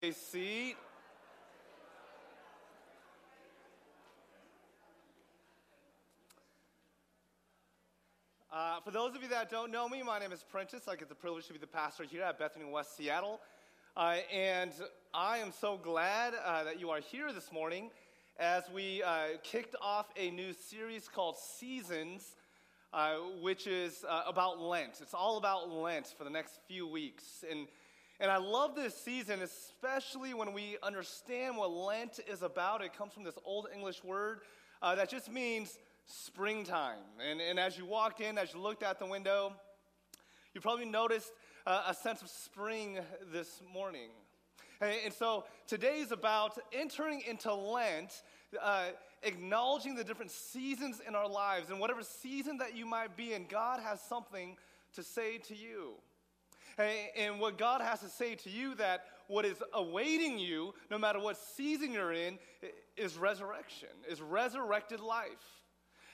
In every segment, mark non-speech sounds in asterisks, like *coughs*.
a seat. Uh, for those of you that don't know me, my name is Prentice. I get the privilege to be the pastor here at Bethany West Seattle. Uh, and I am so glad uh, that you are here this morning as we uh, kicked off a new series called Seasons, uh, which is uh, about Lent. It's all about Lent for the next few weeks. And and I love this season, especially when we understand what Lent is about. It comes from this Old English word uh, that just means springtime. And, and as you walked in, as you looked out the window, you probably noticed uh, a sense of spring this morning. And, and so today is about entering into Lent, uh, acknowledging the different seasons in our lives. And whatever season that you might be in, God has something to say to you. And what God has to say to you that what is awaiting you, no matter what season you're in, is resurrection, is resurrected life.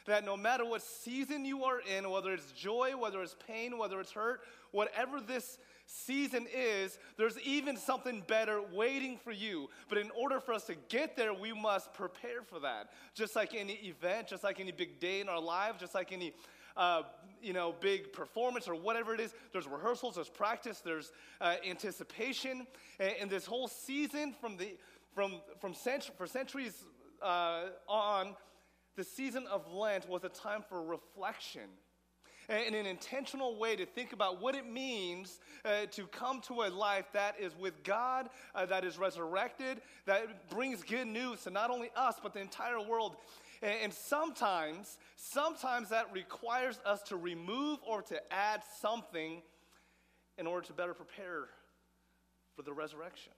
That no matter what season you are in, whether it's joy, whether it's pain, whether it's hurt, whatever this season is, there's even something better waiting for you. But in order for us to get there, we must prepare for that. Just like any event, just like any big day in our lives, just like any uh, you know, big performance or whatever it is. There's rehearsals, there's practice, there's uh, anticipation. And, and, this whole season from the, from, from for centuries uh, on, the season of Lent was a time for reflection and an intentional way to think about what it means uh, to come to a life that is with God, uh, that is resurrected, that brings good news to not only us, but the entire world. And, sometimes, sometimes that requires us to remove or to add something in order to better prepare for the resurrection.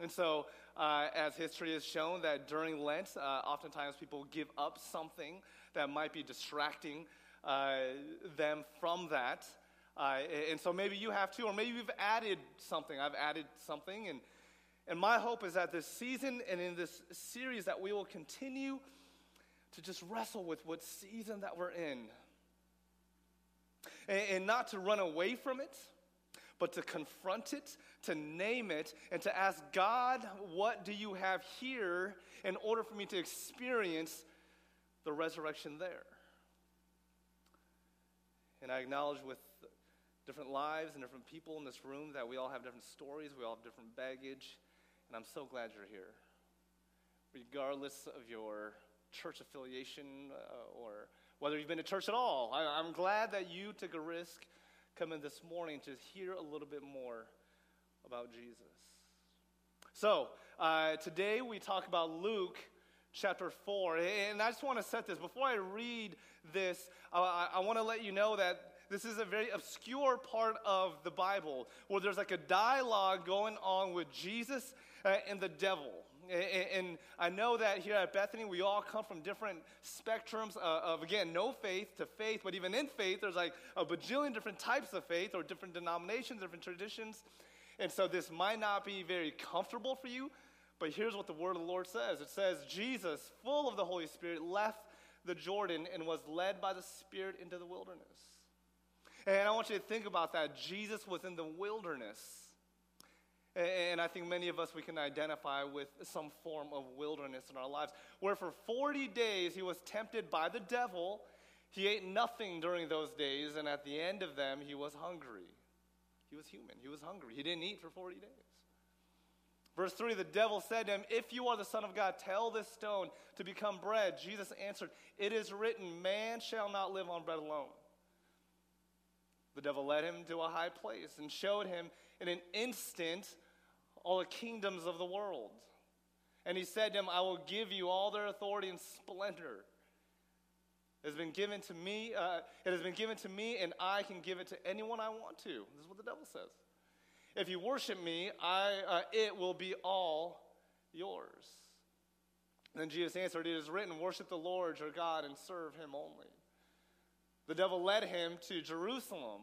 And so, uh, as history has shown, that during Lent, uh, oftentimes people give up something that might be distracting uh, them from that. Uh, and so maybe you have to, or maybe you've added something. I've added something. And, and my hope is that this season and in this series that we will continue to just wrestle with what season that we're in. And, and not to run away from it, but to confront it, to name it, and to ask God, what do you have here in order for me to experience the resurrection there? And I acknowledge with different lives and different people in this room that we all have different stories, we all have different baggage, and I'm so glad you're here. Regardless of your church affiliation uh, or whether you've been to church at all. I, am glad that you took a risk coming this morning to hear a little bit more about Jesus. So, uh, today we talk about Luke chapter 4. And I just want to set this. Before I read this, I, I want to let you know that this is a very obscure part of the Bible where there's like a dialogue going on with Jesus uh, and the devil. And I know that here at Bethany, we all come from different spectrums of, again, no faith to faith, but even in faith, there's like a bajillion different types of faith or different denominations, different traditions. And so this might not be very comfortable for you, but here's what the word of the Lord says it says, Jesus, full of the Holy Spirit, left the Jordan and was led by the Spirit into the wilderness. And I want you to think about that. Jesus was in the wilderness. And I think many of us, we can identify with some form of wilderness in our lives, where for 40 days he was tempted by the devil. He ate nothing during those days, and at the end of them, he was hungry. He was human. He was hungry. He didn't eat for 40 days. Verse 3 the devil said to him, If you are the Son of God, tell this stone to become bread. Jesus answered, It is written, Man shall not live on bread alone. The devil led him to a high place and showed him in an instant all the kingdoms of the world. And he said to him, I will give you all their authority and splendor. It has been given to me, uh, it has been given to me, and I can give it to anyone I want to. This is what the devil says. If you worship me, I, uh, it will be all yours. Then Jesus answered, It is written, Worship the Lord your God and serve him only. The devil led him to Jerusalem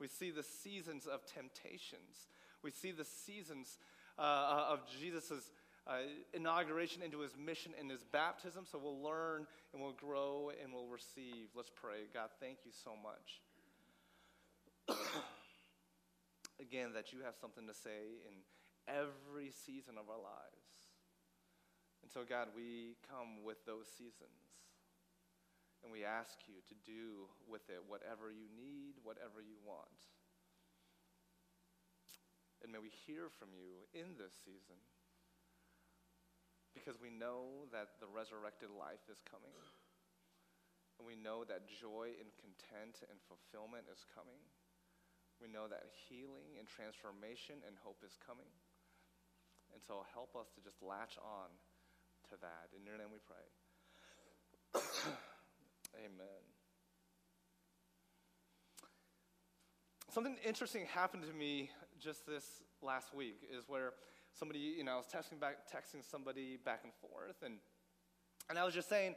we see the seasons of temptations, we see the seasons uh, of Jesus' uh, inauguration into his mission and his baptism. So we'll learn and we'll grow and we'll receive. Let's pray. God, thank you so much. *coughs* Again, that you have something to say in every season of our lives. And so, God, we come with those seasons. And we ask you to do with it whatever you need, whatever you want. And may we hear from you in this season because we know that the resurrected life is coming. And we know that joy and content and fulfillment is coming. We know that healing and transformation and hope is coming. And so help us to just latch on to that. In your name we pray. Amen. Something interesting happened to me just this last week is where somebody, you know, I was texting back, texting somebody back and forth, and and I was just saying,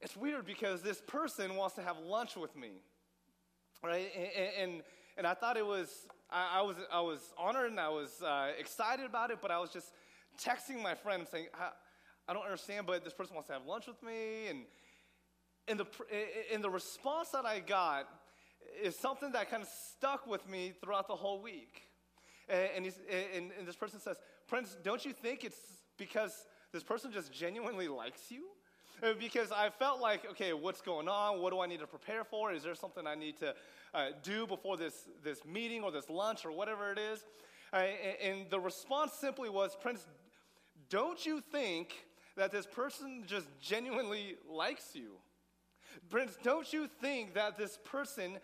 it's weird because this person wants to have lunch with me, right? And and, and I thought it was, I, I was I was honored and I was uh, excited about it, but I was just texting my friend saying, I, I don't understand, but this person wants to have lunch with me, and in the in the response that I got is something that kind of stuck with me throughout the whole week. And, and, and this person says, Prince, don't you think it's because this person just genuinely likes you? Uh, because I felt like, okay, what's going on? What do I need to prepare for? Is there something I need to uh, do before this, this meeting or this lunch or whatever it is? Uh, and the response simply was, Prince, don't you think that this person just genuinely likes you? Prince, don't you think that this person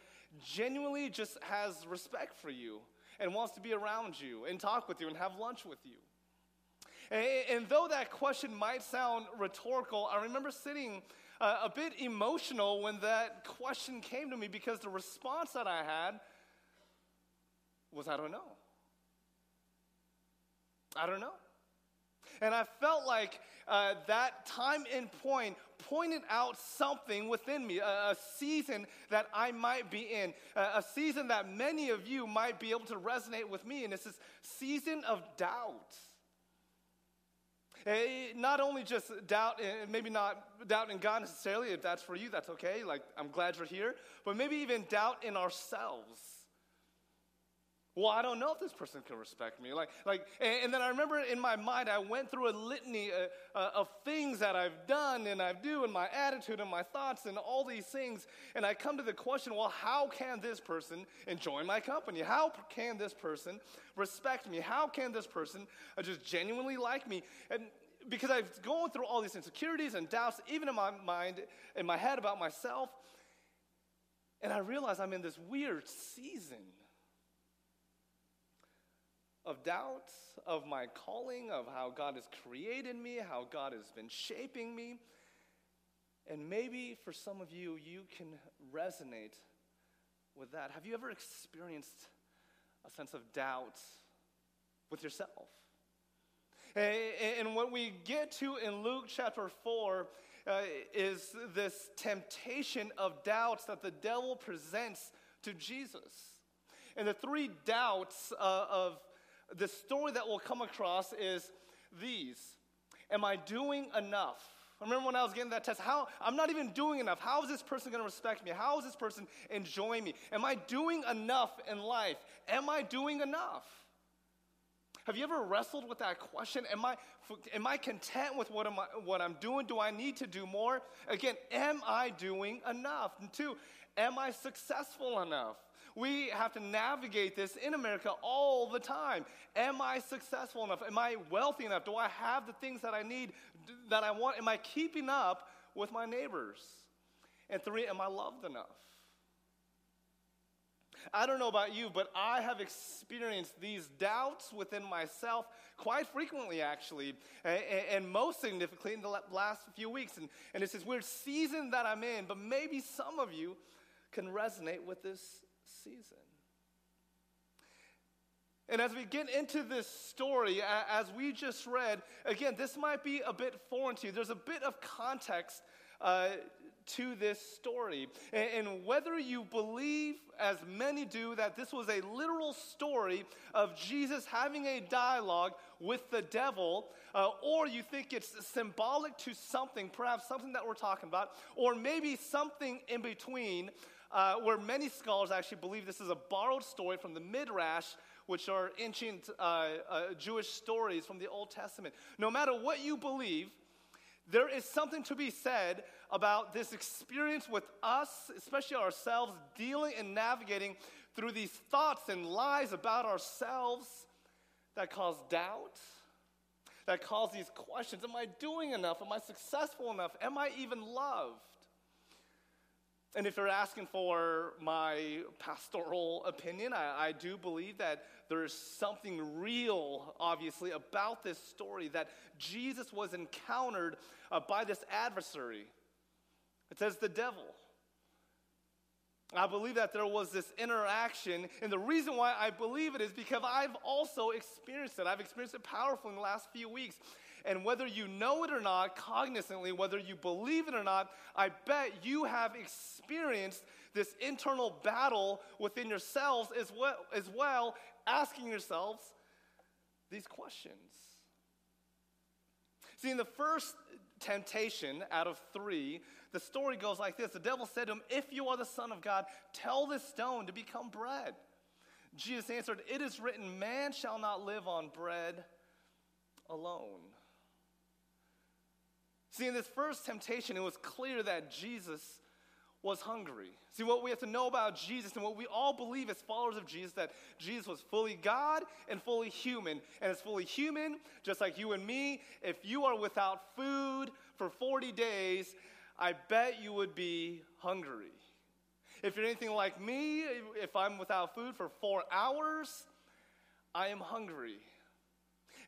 genuinely just has respect for you? and wants to be around you and talk with you and have lunch with you. And, and though that question might sound rhetorical, I remember sitting uh, a bit emotional when that question came to me because the response that I had was, I don't know. I don't know. And I felt like uh, that time and point pointed out something within me, a, a season that I might be in, a, a, season that many of you might be able to resonate with me. And it's this season of doubt. Eh, not only just doubt, and maybe not doubt in God necessarily, if that's for you, that's okay. Like, I'm glad you're here. But maybe even doubt in ourselves well, I don't know if this person can respect me. Like, like, and, then I remember in my mind, I went through a litany uh, uh, of things that I've done and I do, and my attitude and my thoughts and all these things. And I come to the question, well, how can this person enjoy my company? How can this person respect me? How can this person uh, just genuinely like me? And because I've gone through all these insecurities and doubts, even in my mind, in my head about myself, and I realize I'm in this weird season of doubts of my calling, of how God has created me, how God has been shaping me. And maybe for some of you, you can resonate with that. Have you ever experienced a sense of doubt with yourself? And what we get to in Luke chapter 4 uh, is this temptation of doubts that the devil presents to Jesus. And the three doubts uh, of the story that we'll come across is these Am I doing enough? I Remember when I was getting that test? How I'm not even doing enough. How is this person going to respect me? How is this person enjoying me? Am I doing enough in life? Am I doing enough? Have you ever wrestled with that question? Am I, am I content with what, am I, what I'm doing? Do I need to do more? Again, am I doing enough? And two, am I successful enough? We have to navigate this in America all the time. Am I successful enough? Am I wealthy enough? Do I have the things that I need, that I want? Am I keeping up with my neighbors? And three, am I loved enough? I don't know about you, but I have experienced these doubts within myself quite frequently, actually, and, and, most significantly in the last few weeks. And, and it's this weird season that I'm in, but maybe some of you can resonate with this season. And as we get into this story, as we just read, again, this might be a bit foreign to you. There's a bit of context uh, to this story. And, whether you believe, as many do, that this was a literal story of Jesus having a dialogue with the devil, uh, or you think it's symbolic to something, perhaps something that we're talking about, or maybe something in between, uh, where many scholars actually believe this is a borrowed story from the Midrash which are ancient uh, uh, Jewish stories from the Old Testament. No matter what you believe, there is something to be said about this experience with us, especially ourselves, dealing and navigating through these thoughts and lies about ourselves that cause doubt, that cause these questions Am I doing enough? Am I successful enough? Am I even loved? And if you're asking for my pastoral opinion, I, I, do believe that there's something real, obviously, about this story that Jesus was encountered uh, by this adversary. It says the devil. I believe that there was this interaction, and the reason why I believe it is because I've also experienced it. I've experienced it powerfully in the last few weeks. And whether you know it or not, cognizantly, whether you believe it or not, I bet you have experienced this internal battle within yourselves as well, as well asking yourselves these questions. See, in the first temptation out of three, the story goes like this The devil said to him, If you are the Son of God, tell this stone to become bread. Jesus answered, It is written, Man shall not live on bread alone. See, in this first temptation, it was clear that Jesus was hungry. See, what we have to know about Jesus and what we all believe as followers of Jesus that Jesus was fully God and fully human. And as fully human, just like you and me, if you are without food for 40 days, I bet you would be hungry. If you're anything like me, if I'm without food for four hours, I am hungry.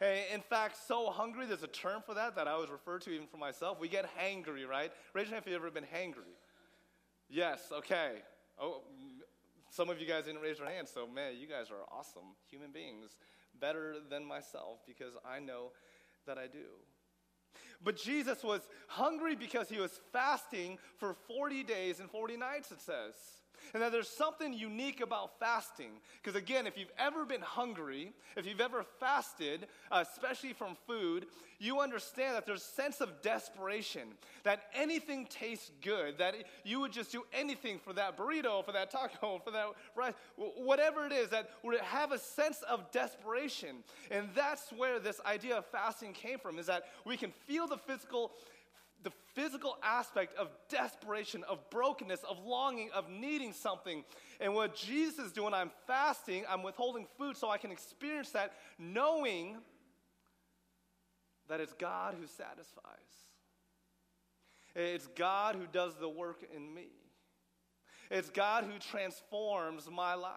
In fact, so hungry, there's a term for that that I always refer to even for myself. We get hangry, right? Raise your hand if you've ever been hangry. Yes, okay. Oh, some of you guys didn't raise your hand, so man, you guys are awesome human beings, better than myself because I know that I do. But Jesus was hungry because he was fasting for 40 days and 40 nights, it says. And that there's something unique about fasting. Because again, if you've ever been hungry, if you've ever fasted, uh, especially from food, you understand that there's a sense of desperation, that anything tastes good, that you would just do anything for that burrito, for that taco, for that rice, whatever it is, that would have a sense of desperation. And that's where this idea of fasting came from, is that we can feel the physical the physical aspect of desperation, of brokenness, of longing, of needing something. And what Jesus is doing, I'm fasting, I'm withholding food so I can experience that, knowing that it's God who satisfies. It's God who does the work in me. It's God who transforms my life.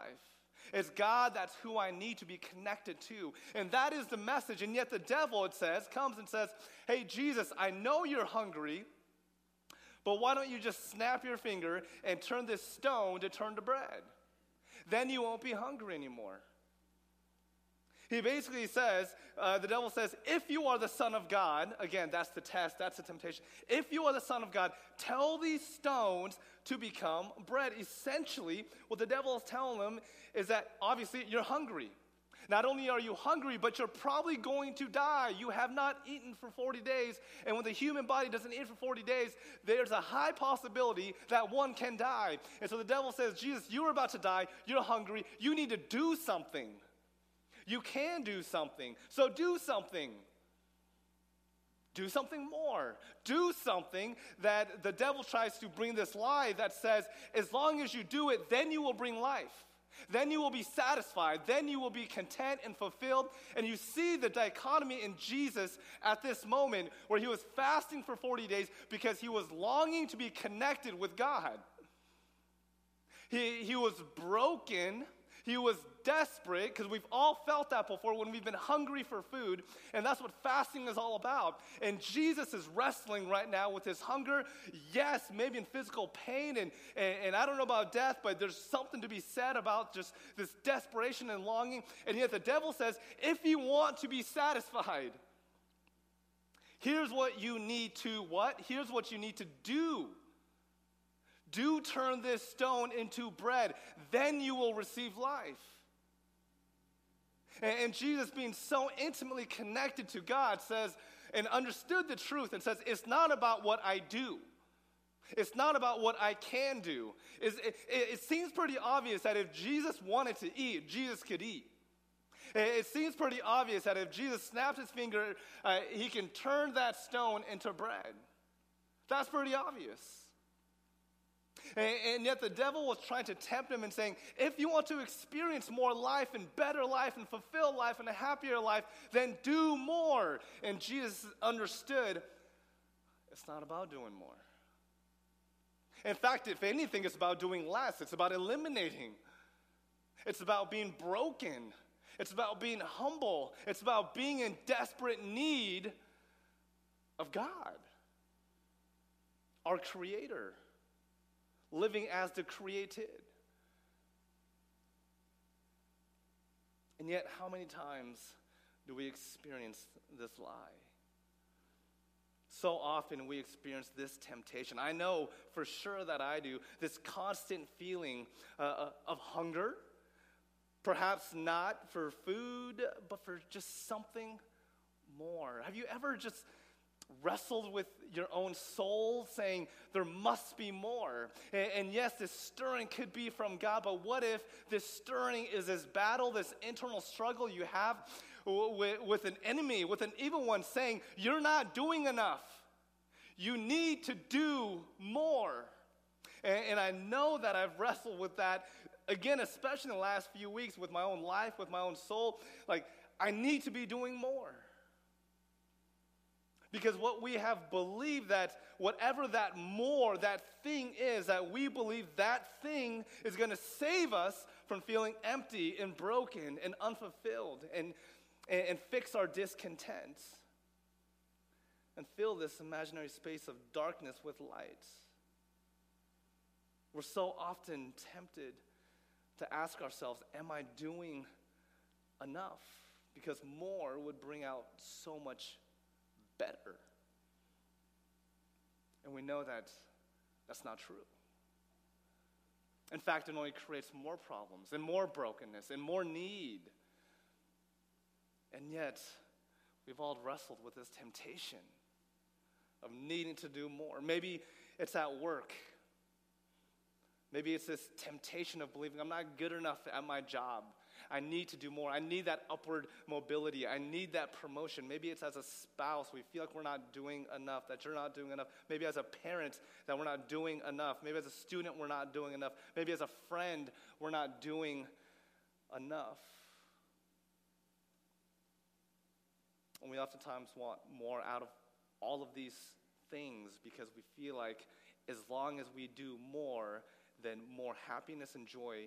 It's God that's who I need to be connected to. And that is the message. And yet the devil, it says, comes and says, Hey, Jesus, I know you're hungry, but why don't you just snap your finger and turn this stone to turn to bread? Then you won't be hungry anymore. He basically says, uh, the devil says, if you are the Son of God, again, that's the test, that's the temptation. If you are the Son of God, tell these stones to become bread. Essentially, what the devil is telling them is that obviously you're hungry. Not only are you hungry, but you're probably going to die. You have not eaten for 40 days. And when the human body doesn't eat for 40 days, there's a high possibility that one can die. And so the devil says, Jesus, you're about to die. You're hungry. You need to do something. You can do something. So do something. Do something more. Do something that the devil tries to bring this lie that says, as long as you do it, then you will bring life. Then you will be satisfied. Then you will be content and fulfilled. And you see the dichotomy in Jesus at this moment where he was fasting for 40 days because he was longing to be connected with God. He, he was broken He was desperate because we've all felt that before when we've been hungry for food, and that's what fasting is all about. And Jesus is wrestling right now with his hunger. Yes, maybe in physical pain, and, and, and I don't know about death, but there's something to be said about just this desperation and longing. And yet the devil says, if you want to be satisfied, here's what you need to what? Here's what you need to do do turn this stone into bread, then you will receive life. And, Jesus, being so intimately connected to God, says, and understood the truth, and says, It's not about what I do. It's not about what I can do. It, it, it, seems pretty obvious that if Jesus wanted to eat, Jesus could eat. It, seems pretty obvious that if Jesus snapped his finger, uh, he can turn that stone into bread. That's pretty obvious. And, yet the devil was trying to tempt him and saying, if you want to experience more life and better life and fulfill life and a happier life, then do more. And Jesus understood it's not about doing more. In fact, if anything, it's about doing less, it's about eliminating, it's about being broken, it's about being humble, it's about being in desperate need of God, our Creator living as the created. And yet, how many times do we experience this lie? So often we experience this temptation. I know for sure that I do, this constant feeling uh, uh of hunger, perhaps not for food, but for just something more. Have you ever just wrestled with your own soul, saying there must be more. And, and, yes, this stirring could be from God, but what if this stirring is this battle, this internal struggle you have with, with an enemy, with an evil one saying, You're not doing enough. You need to do more. And, and I know that I've wrestled with that again, especially in the last few weeks with my own life, with my own soul. Like, I need to be doing more. Because what we have believed that whatever that more, that thing is, that we believe that thing is going to save us from feeling empty and broken and unfulfilled and, and, and fix our discontent and fill this imaginary space of darkness with light. We're so often tempted to ask ourselves, Am I doing enough? Because more would bring out so much better. And we know that that's not true. In fact, it only creates more problems and more brokenness and more need. And yet, we've all wrestled with this temptation of needing to do more. Maybe it's at work. Maybe it's this temptation of believing I'm not good enough at my job. I need to do more. I need that upward mobility. I need that promotion. Maybe it's as a spouse, we feel like we're not doing enough, that you're not doing enough. Maybe as a parent, that we're not doing enough. Maybe as a student, we're not doing enough. Maybe as a friend, we're not doing enough. And we oftentimes want more out of all of these things because we feel like as long as we do more, then more happiness and joy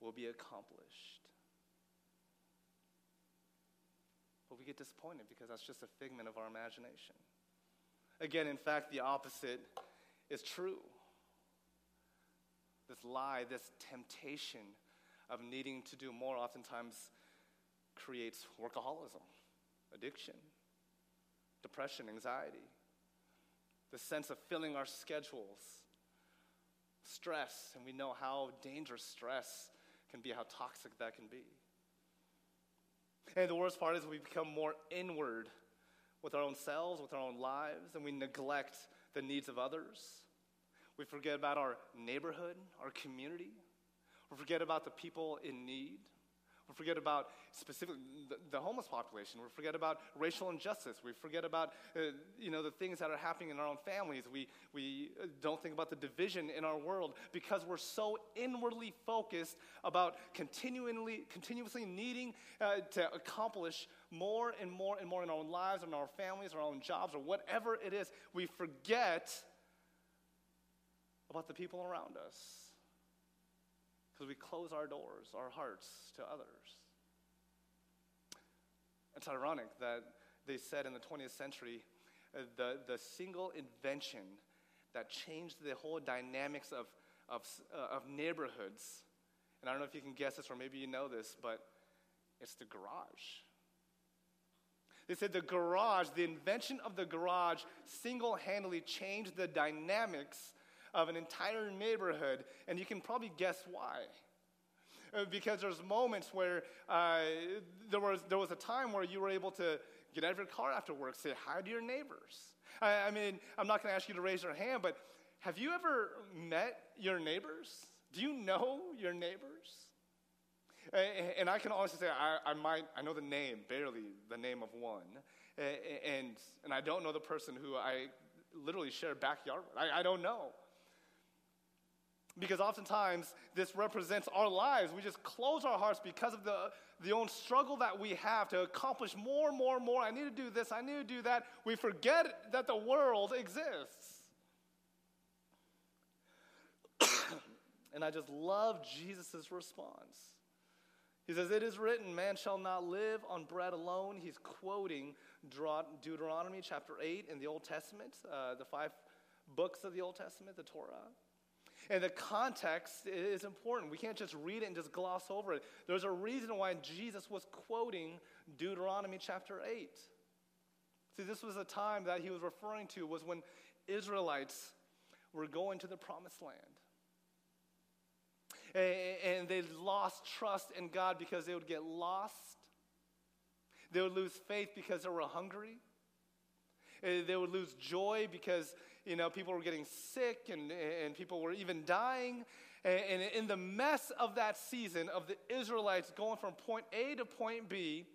will be accomplished. But we get disappointed because that's just a figment of our imagination. Again, in fact, the opposite is true. This lie, this temptation of needing to do more oftentimes creates workaholism, addiction, depression, anxiety, the sense of filling our schedules, stress, and we know how dangerous stress can be, how toxic that can be. And the worst part is we become more inward with our own selves, with our own lives, and we neglect the needs of others. We forget about our neighborhood, our community. We forget about the people in need. We forget about specifically the, homeless population. We forget about racial injustice. We forget about uh, you know the things that are happening in our own families. We we uh, don't think about the division in our world because we're so inwardly focused about continually continuously needing uh, to accomplish more and more and more in our own lives, in our families, our own jobs, or whatever it is. We forget about the people around us. Because we close our doors, our hearts to others. It's ironic that they said in the 20th century uh, the, the single invention that changed the whole dynamics of, of, uh, of neighborhoods, and I don't know if you can guess this or maybe you know this, but it's the garage. They said the garage, the invention of the garage, single handedly changed the dynamics of an entire neighborhood, and you can probably guess why. Uh, because there's moments where uh, there, was, there was a time where you were able to get out of your car after work, say hi to your neighbors. I, I mean, I'm not going to ask you to raise your hand, but have you ever met your neighbors? Do you know your neighbors? And I can honestly say I, I might, I know the name, barely the name of one. And, and I don't know the person who I literally share backyard with. I, I don't know. Because oftentimes this represents our lives. We just close our hearts because of the, the own struggle that we have to accomplish more, more, more. I need to do this, I need to do that. We forget that the world exists. *coughs* and I just love Jesus' response. He says, It is written, man shall not live on bread alone. He's quoting Deuteronomy chapter 8 in the Old Testament, uh, the five books of the Old Testament, the Torah. And the context is important. We can't just read it and just gloss over it. There's a reason why Jesus was quoting Deuteronomy chapter 8. See, this was a time that he was referring to was when Israelites were going to the promised land and they lost trust in God because they would get lost. They would lose faith because they were hungry. They would lose joy because, you know, people were getting sick and, and people were even dying. And in the mess of that season of the Israelites going from point A to point B,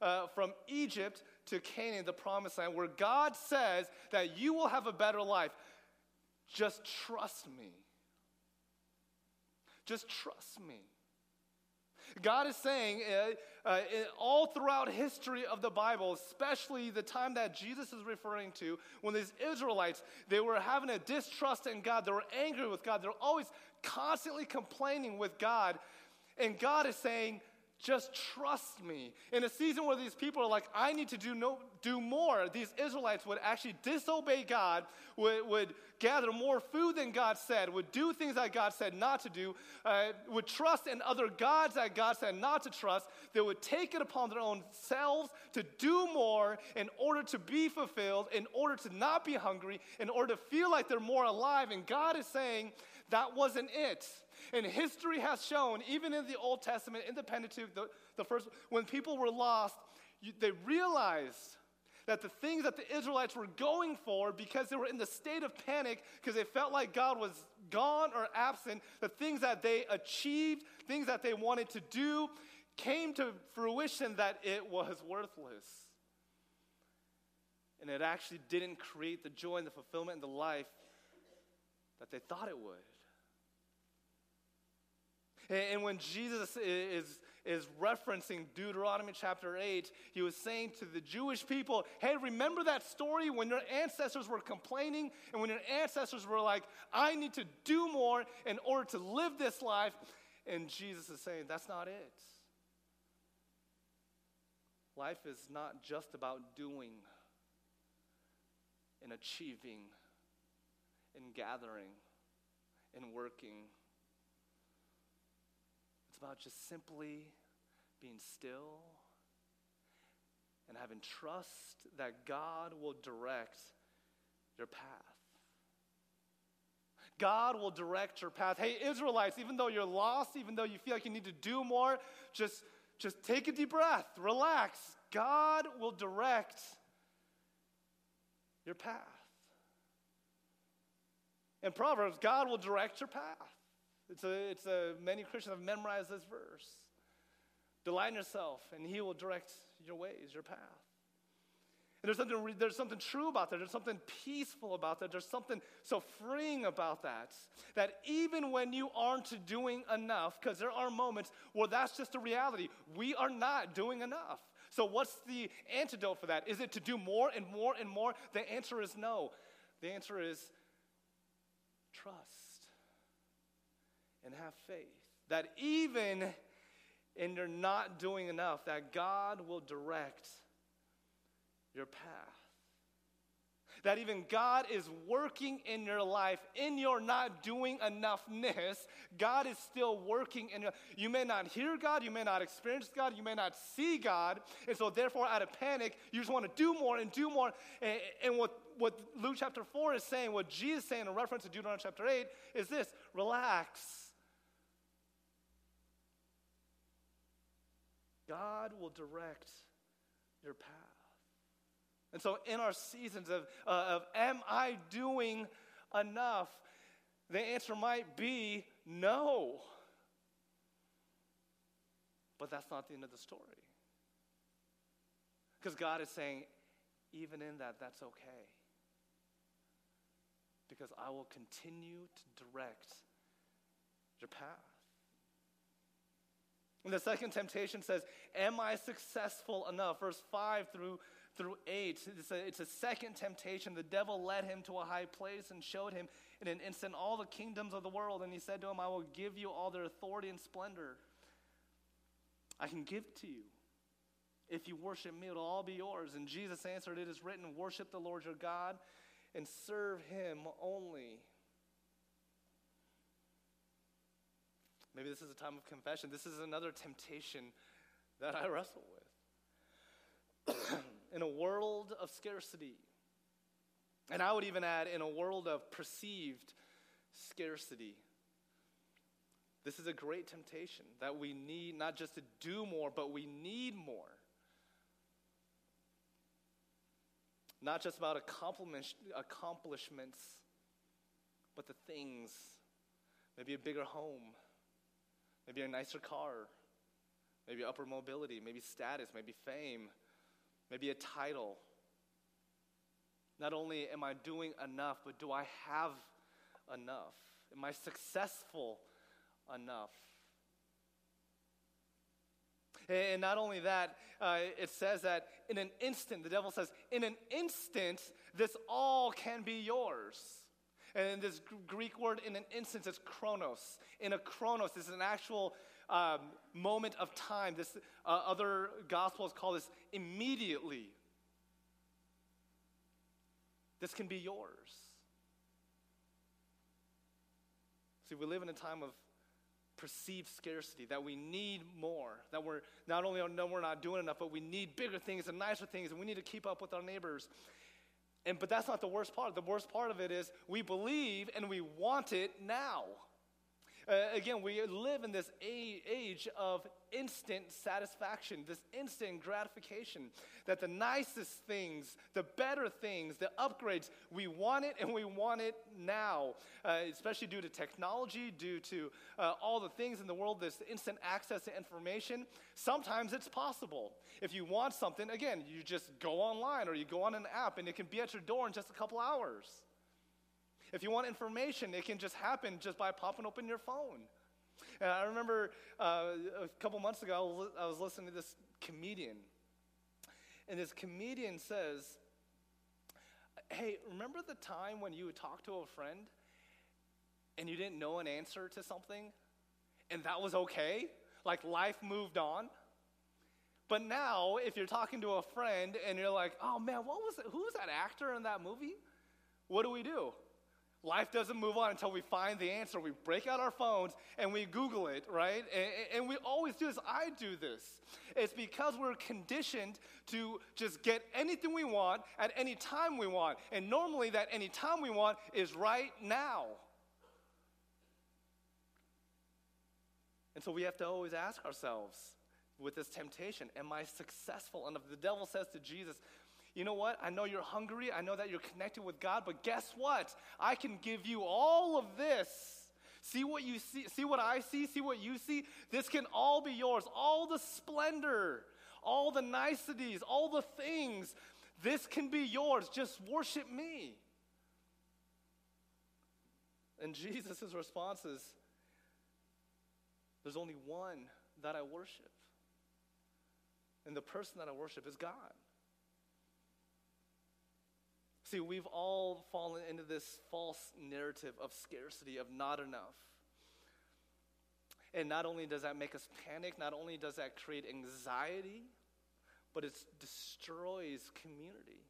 uh, from Egypt to Canaan, the promised land, where God says that you will have a better life, just trust me. Just trust me. God is saying uh, uh, all throughout history of the Bible, especially the time that Jesus is referring to, when these Israelites, they were having a distrust in God, they were angry with God, they're always constantly complaining with God. And God is saying, just trust me. In a season where these people are like, I need to do, no, do more, these Israelites would actually disobey God, would, would gather more food than God said, would do things that God said not to do, uh, would trust in other gods that God said not to trust. They would take it upon their own selves to do more in order to be fulfilled, in order to not be hungry, in order to feel like they're more alive. And God is saying that wasn't it. And history has shown, even in the Old Testament, in the Pentateuch, the, the first, when people were lost, you, they realized that the things that the Israelites were going for, because they were in the state of panic, because they felt like God was gone or absent, the things that they achieved, things that they wanted to do, came to fruition that it was worthless. And it actually didn't create the joy and the fulfillment and the life that they thought it would. And when Jesus is, is referencing Deuteronomy chapter 8, he was saying to the Jewish people, hey, remember that story when your ancestors were complaining and when your ancestors were like, I need to do more in order to live this life? And Jesus is saying, that's not it. Life is not just about doing and achieving and gathering and working it's about just simply being still and having trust that God will direct your path. God will direct your path. Hey, Israelites, even though you're lost, even though you feel like you need to do more, just, just take a deep breath, relax. God will direct your path. In Proverbs, God will direct your path. It's a, it's a, many Christians have memorized this verse. Delight in yourself, and He will direct your ways, your path. And there's something, there's something true about that. There's something peaceful about that. There's something so freeing about that. That even when you aren't doing enough, because there are moments where that's just a reality, we are not doing enough. So, what's the antidote for that? Is it to do more and more and more? The answer is no. The answer is trust and have faith. that even in your not doing enough, that God will direct your path. That even God is working in your life, in your not doing enoughness, God is still working in your You may not hear God, you may not experience God, you may not see God, and so therefore out of panic, you just want to do more and do more. And, and what, what Luke chapter 4 is saying, what Jesus is saying in reference to Deuteronomy chapter 8 is this relax. God will direct your path. And so, in our seasons of, uh, of am I doing enough? The answer might be no. But that's not the end of the story. Because God is saying, even in that, that's okay. Because I will continue to direct your path. And the second temptation says, Am I successful enough? Verse 5 through, through 8. It's a, it's a second temptation. The devil led him to a high place and showed him in an instant all the kingdoms of the world. And he said to him, I will give you all their authority and splendor. I can give to you. If you worship me, it'll all be yours. And Jesus answered, It is written, Worship the Lord your God and serve him only. Maybe this is a time of confession. This is another temptation that I wrestle with. *clears throat* in a world of scarcity, and I would even add, in a world of perceived scarcity, this is a great temptation that we need not just to do more, but we need more. Not just about accomplishments, but the things. Maybe a bigger home, maybe a nicer car, maybe upper mobility, maybe status, maybe fame, maybe a title. Not only am I doing enough, but do I have enough? Am I successful enough? And not only that, uh, it says that in an instant, the devil says, in an instant, this all can be yours. And this Greek word in an instance, is chronos. In a chronos, this is an actual um, moment of time. This uh, other gospels call this immediately. This can be yours. See, we live in a time of perceived scarcity, that we need more, that we're not only no, we're not doing enough, but we need bigger things and nicer things, and we need to keep up with our neighbors. And, but that's not the worst part. The worst part of it is we believe and we want it now. Uh, again, we live in this age of instant satisfaction, this instant gratification. That the nicest things, the better things, the upgrades, we want it and we want it now. Uh, especially due to technology, due to uh, all the things in the world, this instant access to information. Sometimes it's possible. If you want something, again, you just go online or you go on an app and it can be at your door in just a couple hours. If you want information, it can just happen just by popping open your phone. And I remember uh, a couple months ago, I was listening to this comedian. And this comedian says, Hey, remember the time when you would talk to a friend and you didn't know an answer to something? And that was okay? Like life moved on? But now, if you're talking to a friend and you're like, oh man, what was it? Who was that actor in that movie? What do we do? Life doesn't move on until we find the answer. We break out our phones and we Google it, right? And, and, we always do this. I do this. It's because we're conditioned to just get anything we want at any time we want. And normally, that any time we want is right now. And so we have to always ask ourselves with this temptation Am I successful? If the devil says to Jesus, you know what? I know you're hungry. I know that you're connected with God, but guess what? I can give you all of this. See what you see, see what I see, see what you see. This can all be yours. All the splendor, all the niceties, all the things. This can be yours. Just worship me. And Jesus' response is there's only one that I worship. And the person that I worship is God. See, we've all fallen into this false narrative of scarcity, of not enough. And not only does that make us panic, not only does that create anxiety, but it destroys community.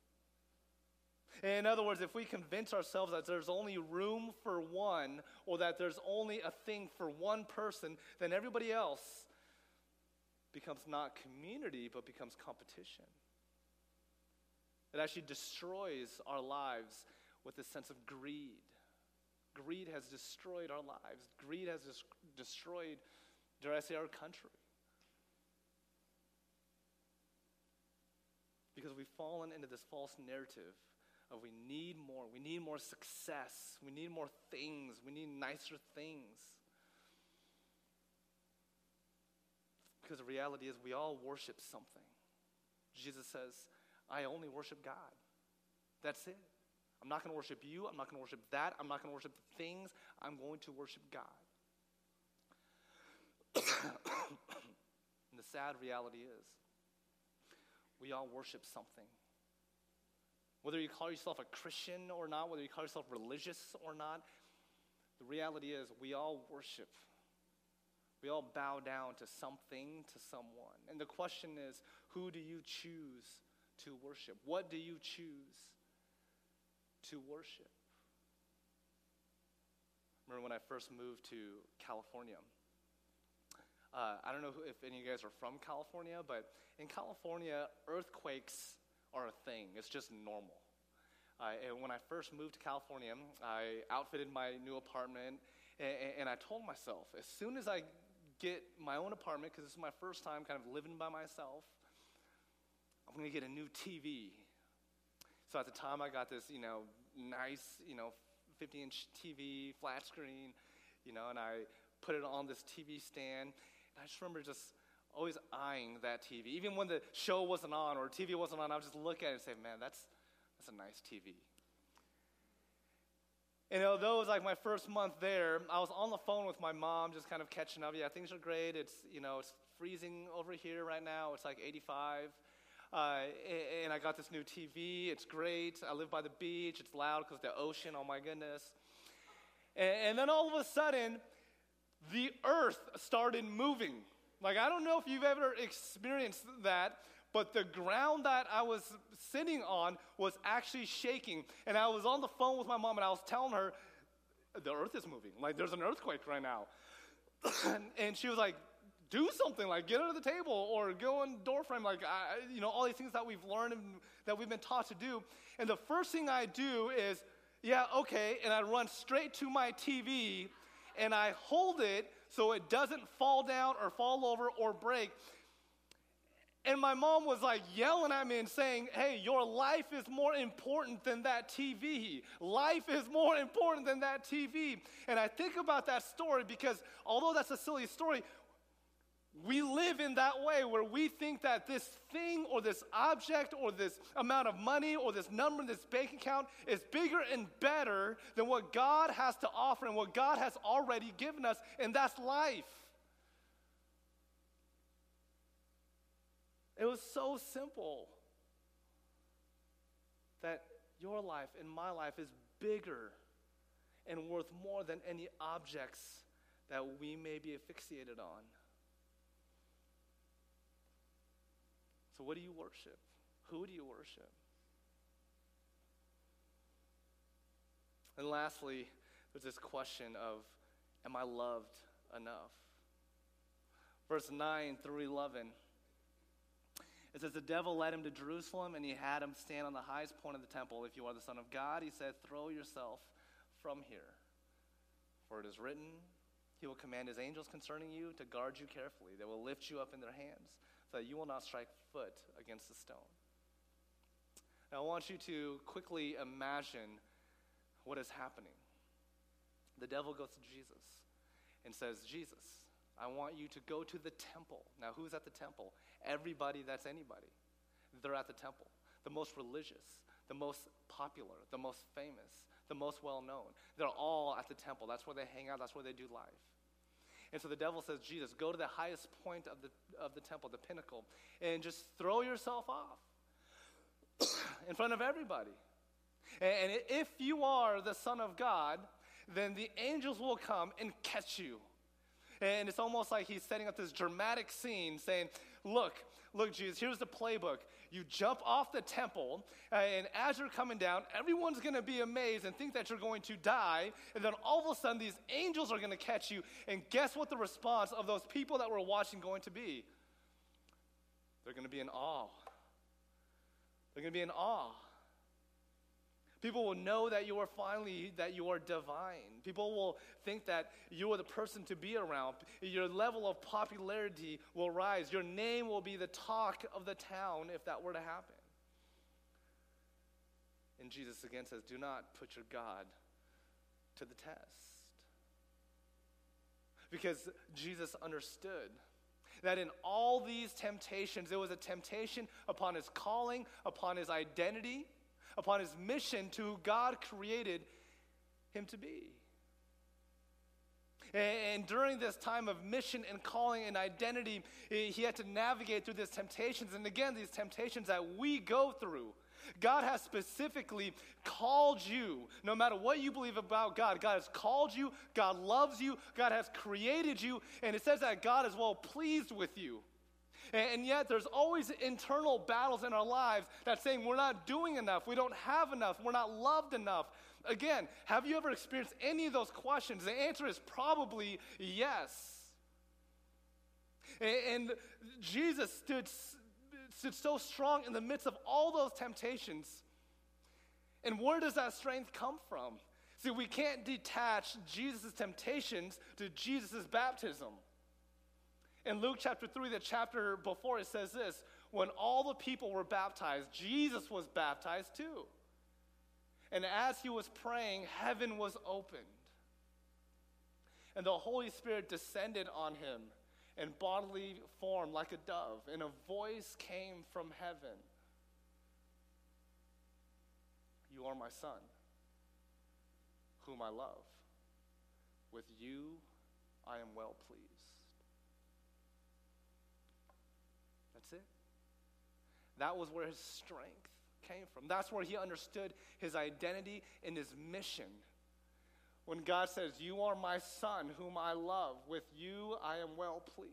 In other words, if we convince ourselves that there's only room for one or that there's only a thing for one person, then everybody else becomes not community but becomes competition. It actually destroys our lives with a sense of greed. Greed has destroyed our lives. Greed has des- destroyed, dare I say, our country. Because we've fallen into this false narrative of we need more. We need more success. We need more things. We need nicer things. Because the reality is, we all worship something. Jesus says, I only worship God. That's it. I'm not going to worship you. I'm not going to worship that. I'm not going to worship the things. I'm going to worship God. *coughs* and the sad reality is, we all worship something. Whether you call yourself a Christian or not, whether you call yourself religious or not, the reality is we all worship. We all bow down to something, to someone. And the question is who do you choose to worship? What do you choose to worship? Remember when I first moved to California? Uh, I don't know if any of you guys are from California, but in California, earthquakes are a thing. It's just normal. Uh, and when I first moved to California, I outfitted my new apartment, and, and I told myself, as soon as I get my own apartment, because this is my first time kind of living by myself, I'm going to get a new TV. So at the time, I got this, you know, nice, you know, 50 inch TV, flat screen, you know, and I put it on this TV stand. And I just remember just always eyeing that TV. Even when the show wasn't on or TV wasn't on, I would just look at it and say, man, that's, that's a nice TV. And although it was like my first month there, I was on the phone with my mom, just kind of catching up. Yeah, things are great. It's you know it's freezing over here right now. It's like 85. Uh, and I got this new TV. It's great. I live by the beach. It's loud because the ocean. Oh my goodness. And, and then all of a sudden, the earth started moving. Like, I don't know if you've ever experienced that, but the ground that I was sitting on was actually shaking. And I was on the phone with my mom and I was telling her, the earth is moving. Like, there's an earthquake right now. *coughs* and she was like, do something like get under the table or go on door frame like I, you know all these things that we've learned and that we've been taught to do and the first thing i do is yeah okay and i run straight to my tv and i hold it so it doesn't fall down or fall over or break and my mom was like yelling at me and saying, Hey, your life is more important than that TV. Life is more important than that TV. And I think about that story because although that's a silly story, we live in that way where we think that this thing or this object or this amount of money or this number in this bank account is bigger and better than what God has to offer and what God has already given us, and that's life. It was so simple that your life and my life is bigger and worth more than any objects that we may be asphyxiated on. So, what do you worship? Who do you worship? And lastly, there's this question of Am I loved enough? Verse 9 through 11. It says, The devil led him to Jerusalem, and he had him stand on the highest point of the temple. If you are the Son of God, he said, Throw yourself from here. For it is written, He will command His angels concerning you to guard you carefully. They will lift you up in their hands, so that you will not strike foot against a stone. Now, I want you to quickly imagine what is happening. The devil goes to Jesus and says, Jesus, I want you to go to the temple. Now, who's at the temple? Everybody that's anybody. They're at the temple. The most religious, the most popular, the most famous, the most well known. They're all at the temple. That's where they hang out, that's where they do life. And so the devil says, Jesus, go to the highest point of the, of the temple, the pinnacle, and just throw yourself off *coughs* in front of everybody. And, and if you are the Son of God, then the angels will come and catch you And it's almost like he's setting up this dramatic scene saying, Look, look, Jesus, here's the playbook. You jump off the temple, uh, and as you're coming down, everyone's going to be amazed and think that you're going to die. And then all of a sudden, these angels are going to catch you. And guess what the response of those people that were watching going to be? They're going to be in awe. They're going to be in awe. People will know that you are finally, that you are divine. People will think that you are the person to be around. Your level of popularity will rise. Your name will be the talk of the town if that were to happen. And Jesus again says, Do not put your God to the test. Because Jesus understood that in all these temptations, there was a temptation upon his calling, upon his identity upon his mission to who God created him to be. And during this time of mission and calling and identity, he had to navigate through these temptations. And again, these temptations that we go through. God has specifically called you, no matter what you believe about God. God has called you, God loves you, God has created you, and it says that God is well pleased with you. And yet, there's always internal battles in our lives that saying we're not doing enough, we don't have enough, we're not loved enough. Again, have you ever experienced any of those questions? The answer is probably yes. And Jesus stood, stood so strong in the midst of all those temptations. And where does that strength come from? See, we can't detach Jesus' temptations to Jesus' baptism. In Luke chapter 3, the chapter before, it says this when all the people were baptized, Jesus was baptized too. And as he was praying, heaven was opened. And the Holy Spirit descended on him in bodily form like a dove, and a voice came from heaven You are my son, whom I love. With you I am well pleased. That's it. That was where his strength came from. That's where he understood his identity and his mission. When God says, You are my son, whom I love, with you I am well pleased.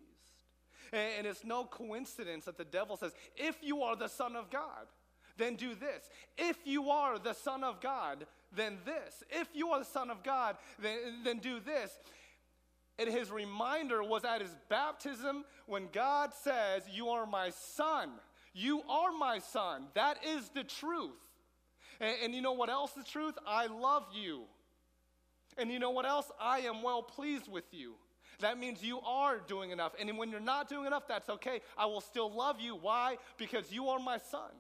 And it's no coincidence that the devil says, If you are the son of God, then do this. If you are the son of God, then this. If you are the son of God, then, then do this. And his reminder was at his baptism when God says, You are my son. You are my son. That is the truth. And, and, you know what else is truth? I love you. And you know what else? I am well pleased with you. That means you are doing enough. And when you're not doing enough, that's okay. I will still love you. Why? Because you are my son.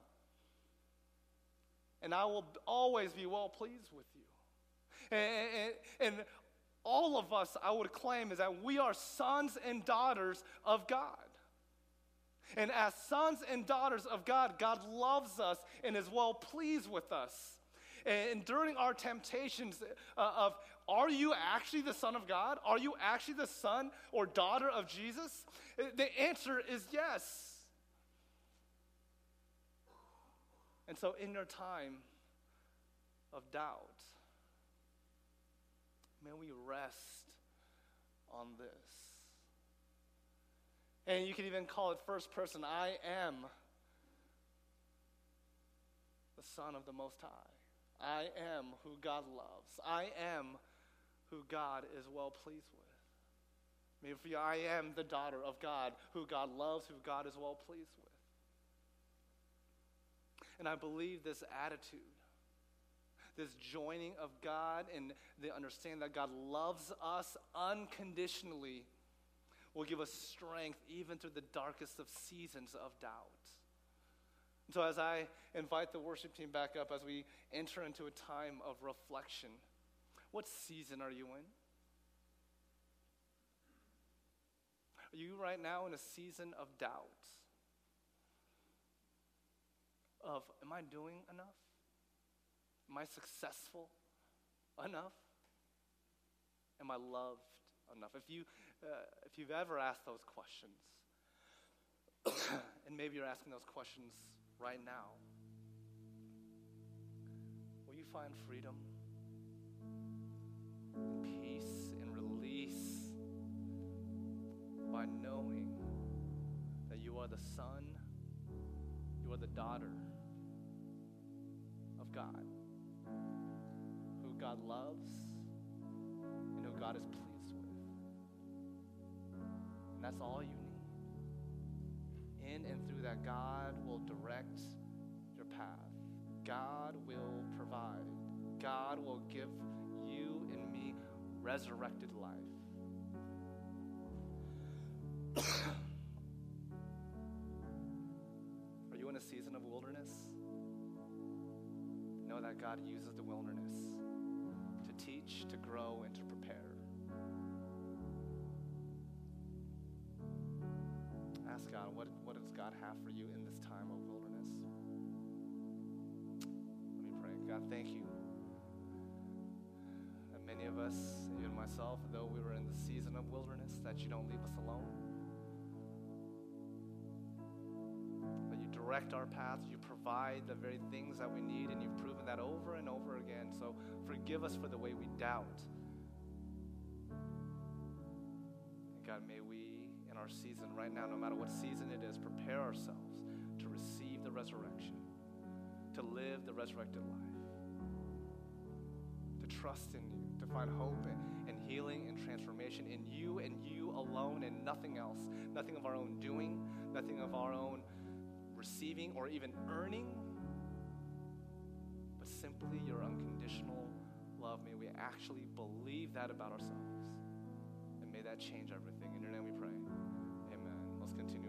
And I will always be well pleased with you. And, and, and all of us, I would claim, is that we are sons and daughters of God. And as sons and daughters of God, God loves us and is well pleased with us. And during our temptations uh, of, are you actually the Son of God? Are you actually the son or daughter of Jesus? The answer is yes. And so, in your time of doubt, May we rest on this. And you can even call it first person I am the Son of the Most High. I am who God loves. I am who God is well pleased with. Maybe I am the daughter of God, who God loves, who God is well pleased with. And I believe this attitude this joining of God and the understanding that God loves us unconditionally will give us strength even through the darkest of seasons of doubt. And so, as I invite the worship team back up, as we enter into a time of reflection, what season are you in? Are you right now in a season of doubt? Of, am I doing enough? Am I successful enough? Am I loved enough? If, you, uh, if you've ever asked those questions, *coughs* and maybe you're asking those questions right now, will you find freedom, and peace, and release by knowing that you are the son, you are the daughter of God, who God loves and who God is pleased. That's all you need. In and through that, God will direct your path. God will provide. God will give you and me resurrected life. *coughs* Are you in a season of wilderness? Know that God uses the wilderness to teach, to grow, and to prepare. God, what, what does God have for you in this time of wilderness? Let me pray. God, thank you that many of us, even myself, though we were in the season of wilderness, that you don't leave us alone. That you direct our path, you provide the very things that we need, and you've proven that over and over again. So forgive us for the way we doubt. And God, may we, our season right now, no matter what season it is, prepare ourselves to receive the resurrection, to live the resurrected life, to trust in you, to find hope and, and healing and transformation in you and you alone and nothing else, nothing of our own doing, nothing of our own receiving or even earning, but simply your unconditional love. May we actually believe that about ourselves. And may that change everything. In your name we pray. Continue.